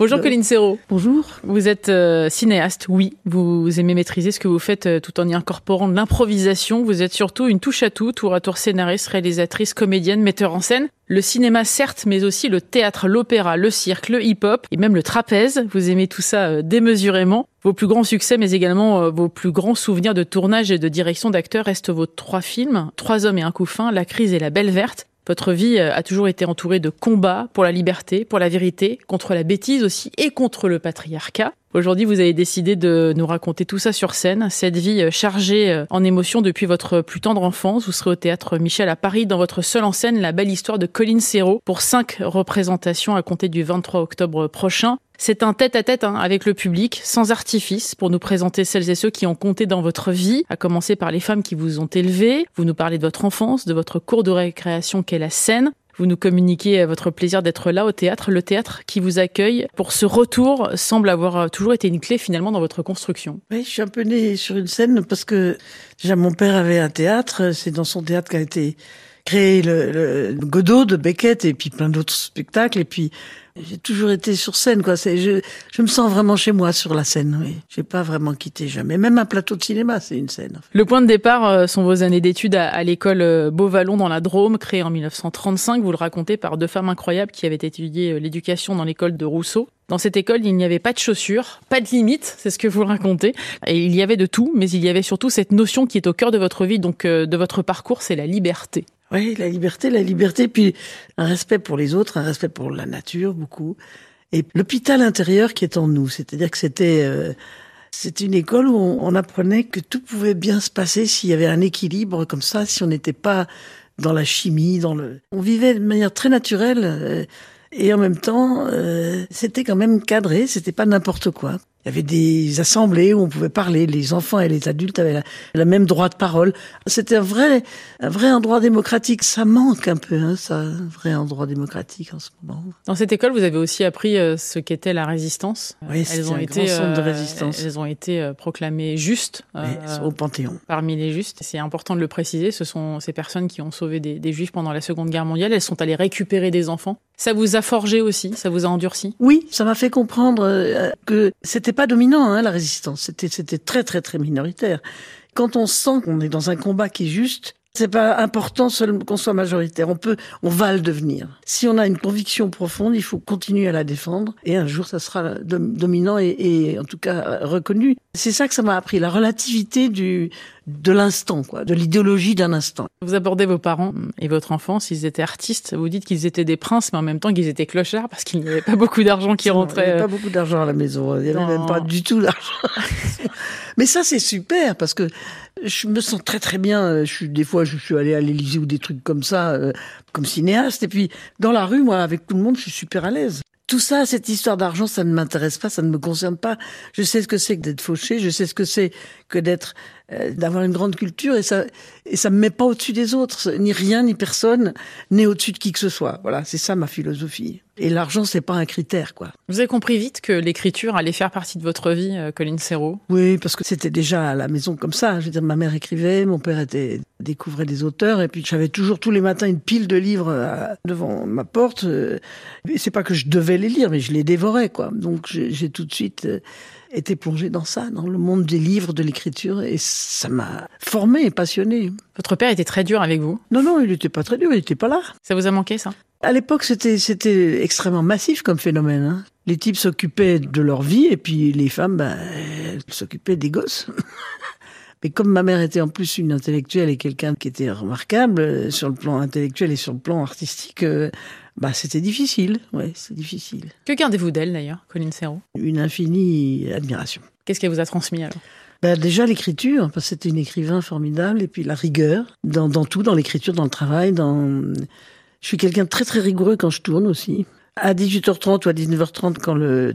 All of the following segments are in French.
Bonjour Colline Serrault. Bonjour. Vous êtes euh, cinéaste, oui. Vous aimez maîtriser ce que vous faites euh, tout en y incorporant de l'improvisation. Vous êtes surtout une touche à tout, tour à tour scénariste, réalisatrice, comédienne, metteur en scène. Le cinéma certes, mais aussi le théâtre, l'opéra, le cirque, le hip-hop et même le trapèze. Vous aimez tout ça euh, démesurément. Vos plus grands succès, mais également vos plus grands souvenirs de tournage et de direction d'acteurs restent vos trois films, Trois hommes et un coup fin, La crise et La belle verte. Votre vie euh, a toujours été entourée de combats pour la liberté, pour la vérité, contre la bêtise aussi et contre le patriarcat. Aujourd'hui, vous avez décidé de nous raconter tout ça sur scène, cette vie euh, chargée euh, en émotions depuis votre plus tendre enfance. Vous serez au théâtre Michel à Paris dans votre seule en scène, La belle histoire de Colline Serrault, pour cinq représentations à compter du 23 octobre prochain. C'est un tête-à-tête hein, avec le public, sans artifice, pour nous présenter celles et ceux qui ont compté dans votre vie, à commencer par les femmes qui vous ont élevé. Vous nous parlez de votre enfance, de votre cours de récréation qu'est la scène. Vous nous communiquez votre plaisir d'être là au théâtre. Le théâtre qui vous accueille pour ce retour semble avoir toujours été une clé finalement dans votre construction. Oui, je suis un peu née sur une scène parce que déjà mon père avait un théâtre. C'est dans son théâtre qu'a été créé le, le Godot de Beckett et puis plein d'autres spectacles. Et puis j'ai toujours été sur scène, quoi. C'est, je, je me sens vraiment chez moi sur la scène. Oui, j'ai pas vraiment quitté jamais. Même un plateau de cinéma, c'est une scène. Le point de départ euh, sont vos années d'études à, l'école euh, Beauvallon dans la Drôme, créée en 1935. Vous le racontez par deux femmes incroyables qui avaient étudié euh, l'éducation dans l'école de Rousseau. Dans cette école, il n'y avait pas de chaussures, pas de limites, c'est ce que vous racontez. Et il y avait de tout, mais il y avait surtout cette notion qui est au cœur de votre vie, donc de votre parcours, c'est la liberté. Oui, la liberté, la liberté, puis un respect pour les autres, un respect pour la nature, beaucoup. Et l'hôpital intérieur qui est en nous, c'est-à-dire que c'était euh, c'est une école où on, apprenait que tout pouvait bien se passer s'il y avait un équilibre comme ça, si on n'était pas dans la chimie, dans le. On vivait de manière très naturelle. Euh, et en même temps, euh, c'était quand même cadré, c'était pas n'importe quoi. Il y avait des assemblées où on pouvait parler, les enfants et les adultes avaient la, même droit de parole. C'était un vrai, un vrai endroit démocratique. Ça manque un peu, hein, ça, un vrai endroit démocratique en ce moment. Dans cette école, vous avez aussi appris euh, ce qu'était la résistance. Oui, elles ont un été, grand de euh, résistance. Elles ont été euh, proclamées justes au Panthéon. Parmi les justes, c'est important de le préciser. Ce sont ces personnes qui ont sauvé des, des Juifs pendant la Seconde Guerre mondiale. Elles sont allées récupérer des enfants. Ça vous a forgé aussi, ça vous a endurci? Oui, ça m'a fait comprendre que c'était pas dominant, hein, la résistance. C'était, c'était très, très, très minoritaire. Quand on sent qu'on est dans un combat qui est juste, c'est pas important qu'on soit majoritaire. On peut, on va le devenir. Si on a une conviction profonde, il faut continuer à la défendre. Et un jour, ça sera dominant et en tout cas reconnu. C'est ça que ça m'a appris, la relativité du, de l'instant, quoi, de l'idéologie d'un instant. Vous abordez vos parents et votre enfance, ils étaient artistes. Vous dites qu'ils étaient des princes, mais en même temps qu'ils étaient clochards parce qu'il n'y avait pas beaucoup d'argent qui rentrait. Il n'y avait pas beaucoup d'argent à la maison. Il n'y avait même pas du tout d'argent. mais ça, c'est super parce que je me sens très très bien. Je suis des fois, je suis allé à l'Élysée ou des trucs comme ça, euh, comme cinéaste. Et puis dans la rue, moi, avec tout le monde, je suis super à l'aise. Tout ça, cette histoire d'argent, ça ne m'intéresse pas, ça ne me concerne pas. Je sais ce que c'est que d'être fauché, je sais ce que c'est que d'être, euh, d'avoir une grande culture, et ça, et ça me met pas au-dessus des autres, ni rien, ni personne, n'est au-dessus de qui que ce soit. Voilà, c'est ça ma philosophie. Et l'argent, c'est pas un critère, quoi. Vous avez compris vite que l'écriture allait faire partie de votre vie, euh, Colline Serrault? Oui, parce que c'était déjà à la maison comme ça. Je veux dire, ma mère écrivait, mon père était découvrait des auteurs, et puis j'avais toujours tous les matins une pile de livres euh, devant ma porte. Euh, c'est pas que je devais les lire, mais je les dévorais, quoi. Donc j'ai tout de suite été plongé dans ça, dans le monde des livres, de l'écriture, et ça m'a formé et passionné. Votre père était très dur avec vous? Non, non, il n'était pas très dur, il n'était pas là. Ça vous a manqué, ça? À l'époque, c'était c'était extrêmement massif comme phénomène. Hein. Les types s'occupaient de leur vie et puis les femmes, ben, s'occupaient des gosses. Mais comme ma mère était en plus une intellectuelle et quelqu'un qui était remarquable euh, sur le plan intellectuel et sur le plan artistique, euh, bah c'était difficile. Ouais, c'est difficile. Que gardez-vous d'elle d'ailleurs, Colline Serrault? Une infinie admiration. Qu'est-ce qu'elle vous a transmis alors? Ben déjà l'écriture, parce que c'était une écrivain formidable, et puis la rigueur dans, dans tout, dans l'écriture, dans le travail, dans je suis quelqu'un de très très rigoureux quand je tourne aussi. À 18h30 ou à 19h30, quand le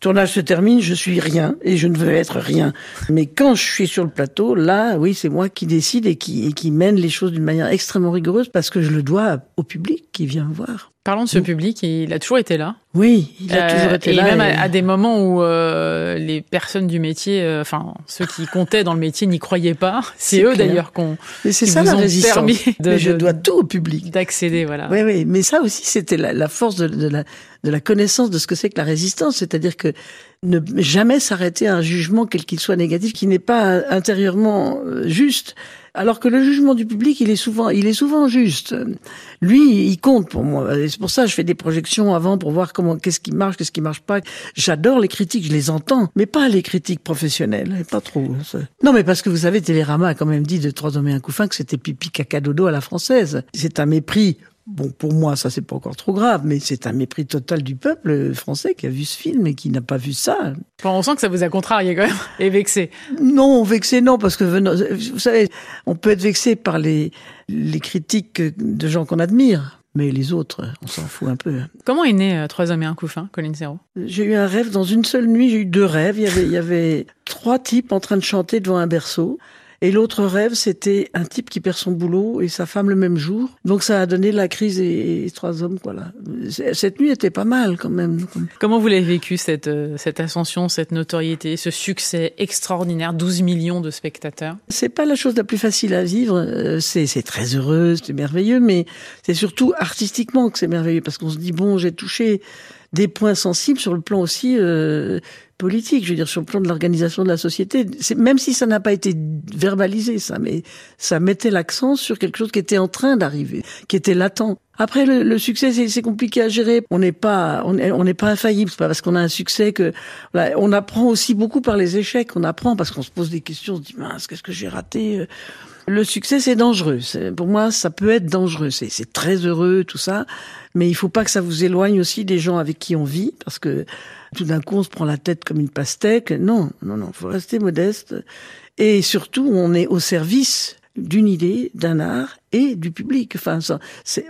tournage se termine, je suis rien et je ne veux être rien. Mais quand je suis sur le plateau, là, oui, c'est moi qui décide et qui, et qui mène les choses d'une manière extrêmement rigoureuse parce que je le dois au public qui vient me voir. Parlons de ce public, il a toujours été là. Oui, il a toujours été là. Même et- à, à des moments où euh, les personnes du métier, euh, enfin ceux qui comptaient dans le métier, n'y croyaient pas. C'est eux d'ailleurs qu'on Mais c'est ça vous la ont résistance. permis de- Mais je de- dois tout au public. d'accéder, voilà. Oui, oui, mais ça aussi, c'était la, la force de, de la, de la connaissance de ce que c'est que la résistance, c'est-à-dire que ne jamais s'arrêter à un jugement, quel qu'il soit négatif, qui n'est pas intérieurement euh, juste. Alors que le jugement du public, il est souvent, il est souvent juste. Lui, il compte pour moi. C'est pour ça que je fais des projections avant pour voir comment, qu'est-ce qui marche, qu'est-ce qui marche pas. J'adore les critiques, je les entends, mais pas les critiques professionnelles, pas trop. ça. Non, mais parce que vous savez, Télérama a quand même dit de Trois hommes et un couffin que c'était pipi caca dodo à la française. C'est un mépris. Bon, pour moi, ça c'est pas encore trop grave, mais c'est un mépris total du peuple français qui a vu ce film et qui n'a pas vu ça. Bon, on sent que ça vous a contrarié quand même et vexé. Non, vexé, non, parce que venant- vous savez, on peut être vexé par les, les critiques de gens qu'on admire, mais les autres, on s'en fout un peu. Comment est né euh, Trois hommes et un couffin, Colin Serrault? J'ai eu un rêve dans une seule nuit, j'ai eu deux rêves. Il y avait, il y avait trois types en train de chanter devant un berceau. Et l'autre rêve, c'était un type qui perd son boulot et sa femme le même jour. Donc ça a donné la crise et, et trois hommes, voilà. Cette nuit était pas mal quand même. Comment vous l'avez vécu cette, euh, cette ascension, cette notoriété, ce succès extraordinaire, 12 millions de spectateurs? C'est pas la chose la plus facile à vivre. euh, C'est c'est très heureux, c'est merveilleux, mais c'est surtout artistiquement que c'est merveilleux parce qu'on se dit bon, j'ai touché des points sensibles sur le plan aussi euh, politique, je veux dire sur le plan de l'organisation de la société. Même si ça n'a pas été verbalisé, ça, mais ça mettait l'accent sur quelque chose qui était en train d'arriver, qui était latent. Après, le, le succès, c'est compliqué à gérer. On n'est pas, on est- on n'est pas infaillible. C'est pas parce qu'on a un succès que voilà, on apprend aussi beaucoup par les échecs. On apprend parce qu'on se pose des questions. On se dit mince, qu'est-ce que j'ai raté Le succès, c'est dangereux. Pour moi, ça peut être dangereux. C'est très heureux, tout ça, mais il faut pas que ça vous éloigne aussi des gens avec qui on vit, parce que tout d'un coup, on se prend la tête comme une pastèque. Non, non, non. Faut rester modeste. Et surtout, on est au service d'une idée, d'un art et du public. Enfin, ça,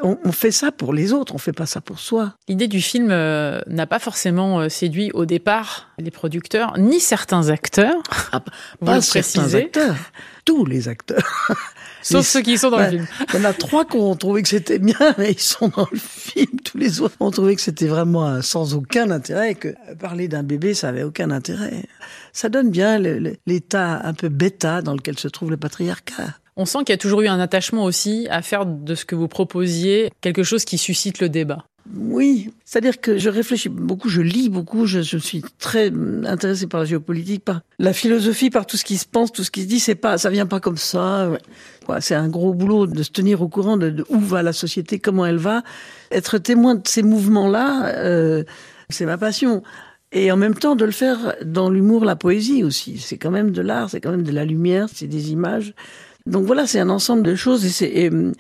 on, on fait ça pour les autres, on fait pas ça pour soi. L'idée du film euh, n'a pas forcément euh, séduit au départ les producteurs, ni certains acteurs, Ah, pas certains acteurs, tous les acteurs. sauf Les- ceux qui sont dans le film. Il y en a trois qui ont trouvé que c'était bien, mais ils sont dans le film. Tous les autres ont trouvé que c'était vraiment sans aucun intérêt, que parler d'un bébé, ça avait aucun intérêt. Ça donne bien l'état un peu bêta dans lequel se trouve le patriarcat. On sent qu'il y a toujours eu un attachement aussi à faire de ce que vous proposiez quelque chose qui suscite le débat. Oui, c'est-à-dire que je réfléchis beaucoup, je lis beaucoup, je, suis très intéressée par la géopolitique, par la philosophie, par tout ce qui se pense, tout ce qui se dit. C'est pas, ça vient pas comme ça. C'est un gros boulot de se tenir au courant de, de où va la société, comment elle va, être témoin de ces mouvements-là. euh, c'est ma passion. Et en même temps, de le faire dans l'humour, la poésie aussi. C'est quand même de l'art, c'est quand même de la lumière, c'est des images. Donc voilà, c'est un ensemble de choses. Et c'est, hum,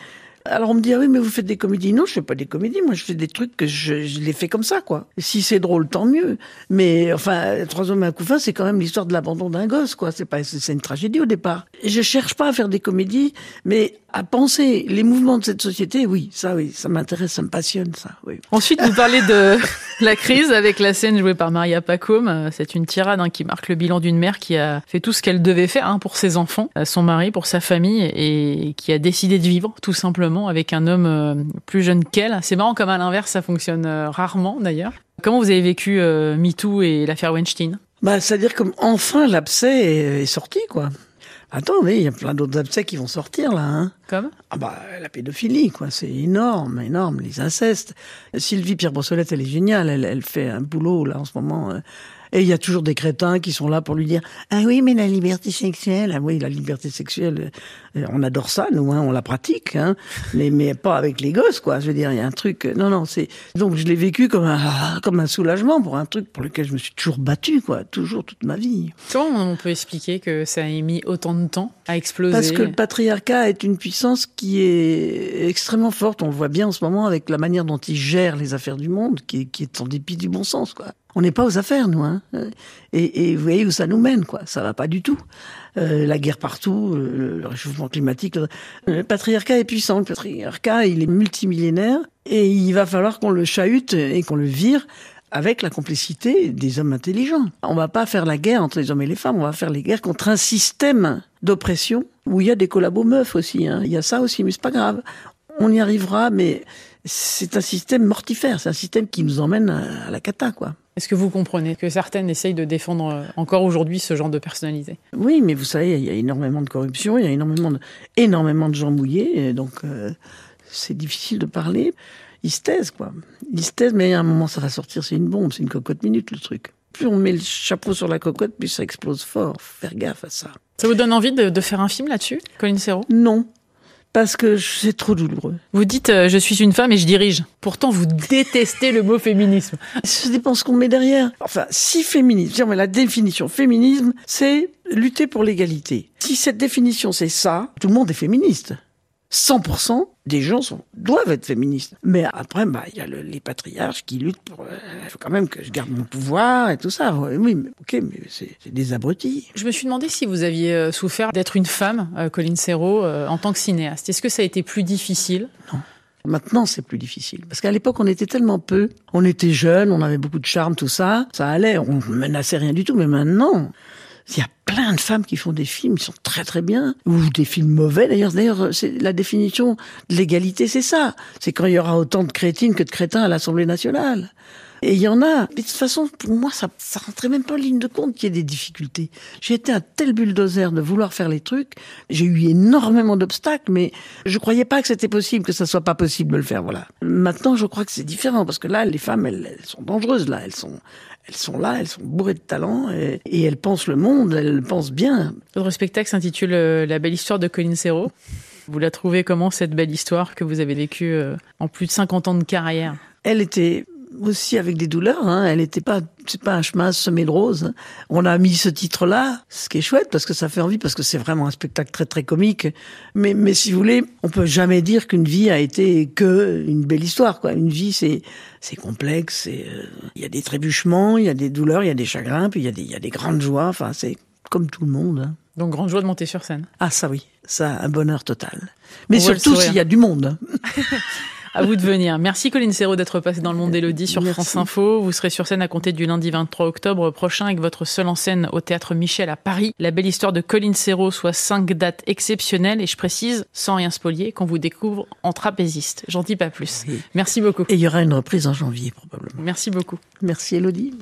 alors on me dit, ah oui, mais vous faites des comédies. Non, je fais pas des comédies. Moi, je fais des trucs que je, je les fais comme ça, quoi. Si c'est drôle, tant mieux. Mais enfin, Trois hommes un couffin, c'est quand même l'histoire de l'abandon d'un gosse, quoi. C'est pas, c'est une tragédie au départ. Je cherche pas à faire des comédies, mais à penser les mouvements de cette société, oui, ça, oui, ça m'intéresse, ça me passionne, ça, oui. Ensuite, vous parlez de la crise avec la scène jouée par Maria Pacôme. Euh, C'est une tirade hein, qui marque le bilan d'une mère qui a fait tout ce qu'elle devait faire hein, pour ses enfants, euh, son mari, pour sa famille, et qui a décidé de vivre tout simplement avec un homme euh, plus jeune qu'elle. C'est marrant comme à l'inverse, ça fonctionne rarement d'ailleurs. Comment vous avez vécu euh, MeToo et l'affaire Weinstein? Bah, c'est-à-dire comme enfin l'abcès est, est sorti, quoi. Attendez, il y a plein d'autres abcès qui vont sortir, là, hein. Comme? Ah bah la pédophilie quoi, c'est énorme, énorme, les incestes. Sylvie Pierre Brossolette, elle est géniale, elle, elle fait un boulot là en ce moment. euh, et il y a toujours des crétins qui sont là pour lui dire ah oui mais la liberté sexuelle, ah oui la liberté sexuelle, euh, on adore ça nous, hein, on la pratique, hein, mais mais pas avec les gosses quoi. Je veux dire il y a un truc, euh, non non c'est donc je l'ai vécu comme un comme un soulagement pour un truc pour lequel je me suis toujours battu quoi, toujours toute ma vie. Comment on peut expliquer que ça ait mis autant de temps à exploser? Parce que le patriarcat est une puissance qui est extrêmement forte. On le voit bien en ce moment avec la manière dont il gère les affaires du monde, qui est, qui est en dépit du bon sens, quoi. On n'est pas aux affaires, nous, hein. Et, vous voyez où ça nous mène, quoi. Ça va pas du tout. Euh, la guerre partout, le, réchauffement climatique. Le, patriarcat est puissant. Le patriarcat, il est multimillénaire. Et il va falloir qu'on le chahute et qu'on le vire avec la complicité des hommes intelligents. On va pas faire la guerre entre les hommes et les femmes, on va faire les guerres contre un système d'oppression où il y a des collabos meufs aussi. Hein. Il y a ça aussi, mais c'est pas grave. On y arrivera, mais c'est un système mortifère, c'est un système qui nous emmène à la cata, quoi. Est-ce que vous comprenez que certaines essayent de défendre euh, encore aujourd'hui ce genre de personnalité? Oui, mais vous savez, il y a énormément de corruption, il y a énormément de, énormément de gens mouillés, donc euh, c'est difficile de parler. Ils se taisent, quoi. Ils se taisent, mais à un moment, ça va sortir, c'est une bombe, c'est une cocotte minute, le truc. Plus on met le chapeau sur la cocotte, plus ça explose fort. Faire gaffe à ça. Ça vous donne envie de, de faire un film là-dessus, Colin Serrault? Non, parce que c'est trop douloureux. Vous dites euh, je suis une femme et je dirige. Pourtant vous détestez le mot féminisme. Ça dépend ce qu'on met derrière. Enfin, si féminisme, mais la définition féminisme, c'est lutter pour l'égalité. Si cette définition c'est ça, tout le monde est féministe. 100% des gens sont, doivent être féministes. Mais après, bah, il y a le, les patriarches qui luttent pour. Il euh, faut quand même que je garde mon pouvoir et tout ça. Oui, mais ok, mais c'est des abrutis. Je me suis demandé si vous aviez euh, souffert d'être une femme, euh, Colline Serrault, euh, en tant que cinéaste. Est-ce que ça a été plus difficile? Non. Maintenant, c'est plus difficile. Parce qu'à l'époque, on était tellement peu. On était jeunes, on avait beaucoup de charme, tout ça. Ça allait, on menaçait rien du tout. Mais maintenant, il y a plein de femmes qui font des films, qui sont très très bien, ou des films mauvais. D'ailleurs, d'ailleurs, c'est la définition de l'égalité, c'est ça. C'est quand il y aura autant de crétines que de crétins à l'Assemblée nationale. Et il y en a. Mais de toute façon, pour moi, ça, ça rentrait même pas en ligne de compte qu'il y ait des difficultés. J'ai été un tel bulldozer de vouloir faire les trucs. J'ai eu énormément d'obstacles, mais je croyais pas que c'était possible, que ça soit pas possible de le faire. Voilà. Maintenant, je crois que c'est différent parce que là, les femmes, elles, elles sont dangereuses. Là, elles sont, elles sont là, elles sont bourrées de talent et, et elles pensent le monde, elles pensent bien. Votre spectacle s'intitule euh, La belle histoire de Colin Serrault. Vous la trouvez comment cette belle histoire que vous avez vécue euh, en plus de 50 ans de carrière? Elle était aussi avec des douleurs. Hein. Elle n'était pas, c'est pas un chemin semé de roses. On a mis ce titre-là, ce qui est chouette parce que ça fait envie, parce que c'est vraiment un spectacle très très comique. Mais, mais si vous voulez, on peut jamais dire qu'une vie a été que une belle histoire. Quoi. Une vie, c'est c'est complexe. Il euh, y a des trébuchements, il y a des douleurs, il y a des chagrins, puis il y a des il y a des grandes joies. Enfin, c'est comme tout le monde. Hein. Donc grande joie de monter sur scène. Ah ça oui, ça un bonheur total. Mais surtout s'il y a du monde. À vous de venir. Merci Colline Serrault d'être passé dans le monde d'Elodie sur Merci. France Info. Vous serez sur scène à compter du lundi 23 octobre prochain avec votre seule en scène au théâtre Michel à Paris. La belle histoire de Colline Serrault, soit cinq dates exceptionnelles et je précise, sans rien spolier, qu'on vous découvre en trapéziste. J'en dis pas plus. Oui. Merci beaucoup. Et il y aura une reprise en janvier probablement. Merci beaucoup. Merci Elodie.